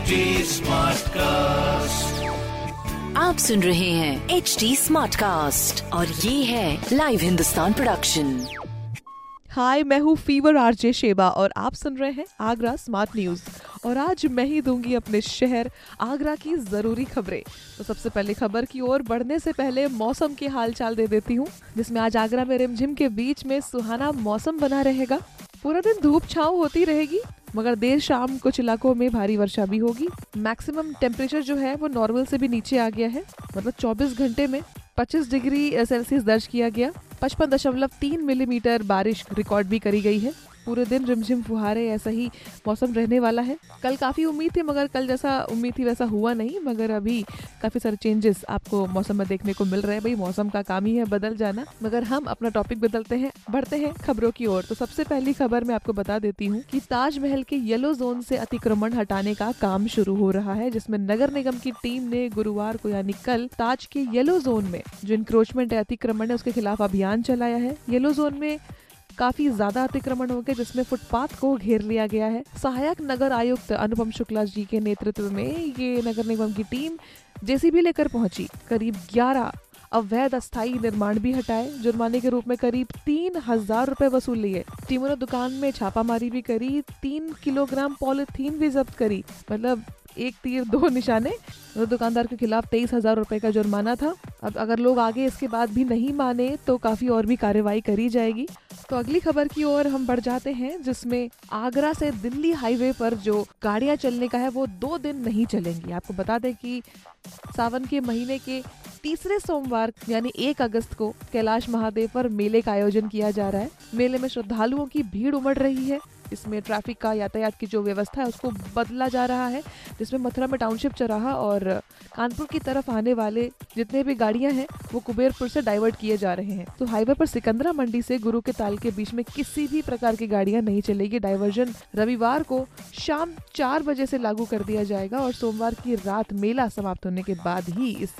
HD Smartcast. आप सुन रहे हैं एच डी स्मार्ट कास्ट और ये है लाइव हिंदुस्तान प्रोडक्शन हाय मैं हूँ फीवर आरजे शेबा और आप सुन रहे हैं आगरा स्मार्ट न्यूज़ और आज मैं ही दूँगी अपने शहर आगरा की ज़रूरी खबरें। तो सबसे पहले खबर की ओर बढ़ने से पहले मौसम की हालचाल दे देती हूँ जिसमें आज आगरा में रिमझिम के बीच में सुहाना मौसम बना रहेगा। पूरा दिन धूप छाव होती रहेगी मगर देर शाम कुछ इलाकों में भारी वर्षा भी होगी। मैक्सिमम टेम्परेचर जो है वो नॉर्मल से भी नीचे आ गया है। मतलब 24 घंटे में 25 डिग्री सेल्सियस दर्ज किया गया। पचपन दशमलव तीन मिलीमीटर बारिश रिकॉर्ड भी करी गई है। पूरे दिन रिमझिम फुहारे, ऐसा ही मौसम रहने वाला है। कल काफ़ी उम्मीद थी, मगर कल जैसा उम्मीद थी वैसा हुआ नहीं, मगर अभी काफ़ी सारे चेंजेस आपको मौसम में देखने को मिल रहे हैं। भाई, मौसम का काम ही है बदल जाना, मगर हम अपना टॉपिक बदलते हैं, बढ़ते हैं खबरों की ओर। तो सबसे पहली खबर मैं आपको बता देती हूँ कि ताजमहल के येलो जोन से अतिक्रमण हटाने का काम शुरू हो रहा है, जिसमें नगर निगम की टीम ने गुरुवार को, यानी कल, ताज के येलो जोन में जो इंक्रोचमेंट है अतिक्रमण है, उसके खिलाफ अभियान चलाया है। येलो जोन में काफ़ी ज़्यादा अतिक्रमण हो गए, जिसमें फुटपाथ को घेर लिया गया है। सहायक नगर आयुक्त अनुपम शुक्ला जी के नेतृत्व में ये नगर निगम की टीम जेसीबी लेकर पहुँची। करीब 11 अवैध अस्थायी निर्माण भी हटाए, जुर्माने के रूप में करीब तीन हज़ार रूपए वसूल लिए। टीमों ने दुकान में छापामारी भी करी, तीन किलोग्राम पॉलिथीन भी जब्त करी। मतलब एक तीर दो निशाने दुकानदार के खिलाफ तेईस हज़ार रूपए का जुर्माना था। अब अगर लोग आगे इसके बाद भी नहीं माने तो काफ़ी और भी कार्रवाई करी जाएगी। तो अगली खबर की ओर हम बढ़ जाते हैं, जिसमें आगरा से दिल्ली हाईवे पर जो गाड़ियाँ चलने का है, वो दो दिन नहीं चलेंगी। आपको बता दें कि सावन के महीने के तीसरे सोमवार, यानी एक अगस्त को, कैलाश महादेव पर मेले का आयोजन किया जा रहा है। मेले में श्रद्धालुओं की भीड़ उमड़ रही है। इसमें ट्रैफ़िक का यातायात की जो व्यवस्था है, उसको बदला जा रहा है, जिसमें मथुरा में टाउनशिप चौराहा और कानपुर की तरफ़ आने वाले जितने भी गाड़ियाँ हैं, वो कुबेरपुर से डाइवर्ट किए जा रहे हैं। तो हाईवे पर सिकंदरा मंडी से गुरु के ताल के बीच में किसी भी प्रकार की गाड़ियाँ नहीं चलेगी। डाइवर्जन रविवार को शाम चार बजे से लागू कर दिया जाएगा और सोमवार की रात मेला समाप्त होने के बाद ही इस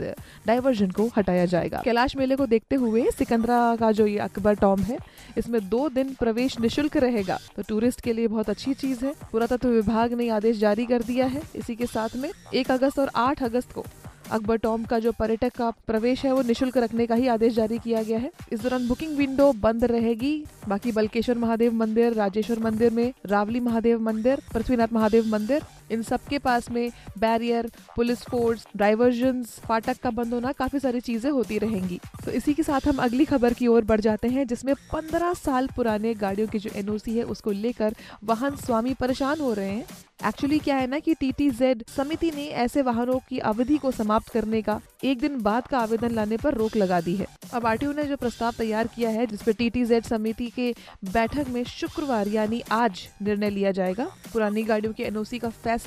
डाइवर्जन को हटाया जाएगा। कैलाश मेले को देखते हुए सिकंदरा का जो ये अकबर टॉम है, इसमें दो दिन प्रवेश निशुल्क रहेगा। तो टूरिस्ट के लिए बहुत अच्छी चीज़ है। पुरातत्व विभाग ने आदेश जारी कर दिया है। इसी के साथ में एक अगस्त और आठ अगस्त को अकबर टॉम का जो पर्यटक का प्रवेश है, वो निशुल्क रखने का ही आदेश जारी किया गया है। इस दौरान बुकिंग विंडो बंद रहेगी। बाकी बलकेश्वर महादेव मंदिर, राजेश्वर मंदिर में, रावली महादेव मंदिर, पृथ्वीनाथ महादेव मंदिर इन सबके पास में बैरियर, पुलिस फोर्स डाइवर्जन फाटक का बंद होना काफ़ी सारी चीज़ें होती रहेंगी। तो इसी के साथ हम अगली खबर की ओर बढ़ जाते हैं, जिसमें पंद्रह साल पुराने गाड़ियों की जो एनओसी है, उसको लेकर वाहन स्वामी परेशान हो रहे हैं। एक्चुअली क्या है ना कि टीटीजेड समिति ने ऐसे वाहनों की अवधि को समाप्त करने का, एक दिन बाद का आवेदन लाने पर रोक लगा दी है। अब आरटीओ ने जो प्रस्ताव तैयार किया है जिसपे टीटीजेड समिति के बैठक में शुक्रवार यानी आज निर्णय लिया जाएगा। पुरानी गाड़ियों के एनओसी का फैसला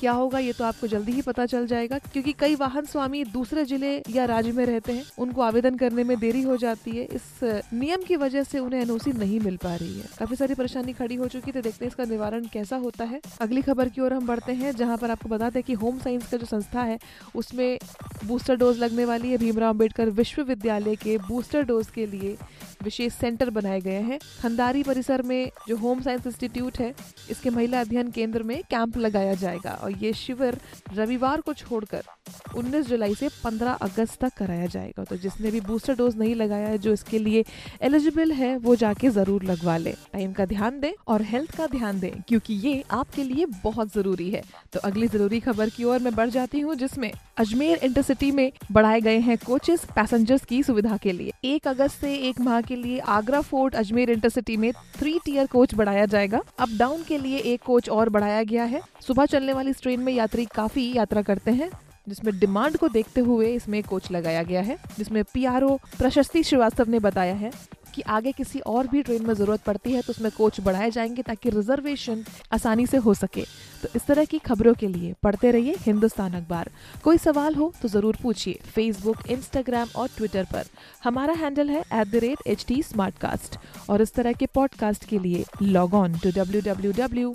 क्या होगा ये तो आपको जल्दी ही पता चल जाएगा, क्योंकि कई वाहन स्वामी दूसरे ज़िले या राज्य में रहते हैं, उनको आवेदन करने में देरी हो जाती है, इस नियम की वजह से उन्हें एनओसी नहीं मिल पा रही है। काफ़ी सारी परेशानी खड़ी हो चुकी थी देखते हैं इसका निवारण कैसा होता है। अगली खबर की ओर हम बढ़ते हैं, जहाँ पर आपको बता दें कि होम साइंस का जो संस्था है, उसमें बूस्टर डोज लगने वाली है। भीमराव अंबेडकर विश्वविद्यालय के बूस्टर डोज के लिए विशेष सेंटर बनाए गए हैं। खंडारी परिसर में जो होम साइंस इंस्टीट्यूट है, इसके महिला अध्ययन केंद्र में कैंप लगाया जाएगा और ये शिविर रविवार को छोड़कर 19 जुलाई से 15 अगस्त तक कराया जाएगा। तो जिसने भी बूस्टर डोज नहीं लगाया है, जो इसके लिए एलिजिबल है, वो जाके ज़रूर लगवा ले। टाइम का ध्यान दें और हेल्थ का ध्यान दें, क्योंकि ये आपके लिए बहुत ज़रूरी है। तो अगली ज़रूरी खबर की ओर मैं बढ़ जाती हूँ, जिसमें अजमेर इंटरसिटी में बढ़ाए गए हैं कोचेस पैसेंजर्स की सुविधा के लिए। एक अगस्त से एक माह के लिए आगरा फोर्ट, अजमेर इंटरसिटी में थ्री टीयर कोच बढ़ाया जाएगा। अप डाउन के लिए एक कोच और बढ़ाया गया है। सुबह चलने वाली इस ट्रेन में यात्री काफ़ी यात्रा करते हैं। जिसमें डिमांड को देखते हुए इसमें कोच लगाया गया है, जिसमें पीआरओ प्रशस्ति श्रीवास्तव ने बताया है कि आगे किसी और भी ट्रेन में ज़रूरत पड़ती है तो उसमें कोच बढ़ाए जाएँगे ताकि रिजर्वेशन आसानी से हो सके। तो इस तरह की खबरों के लिए पढ़ते रहिए हिंदुस्तान अखबार। कोई सवाल हो तो ज़रूर पूछिए फेसबुक इंस्टाग्राम और ट्विटर पर। हमारा हैंडल है एट और इस तरह के पॉडकास्ट के लिए लॉग ऑन टू डब्ल्यू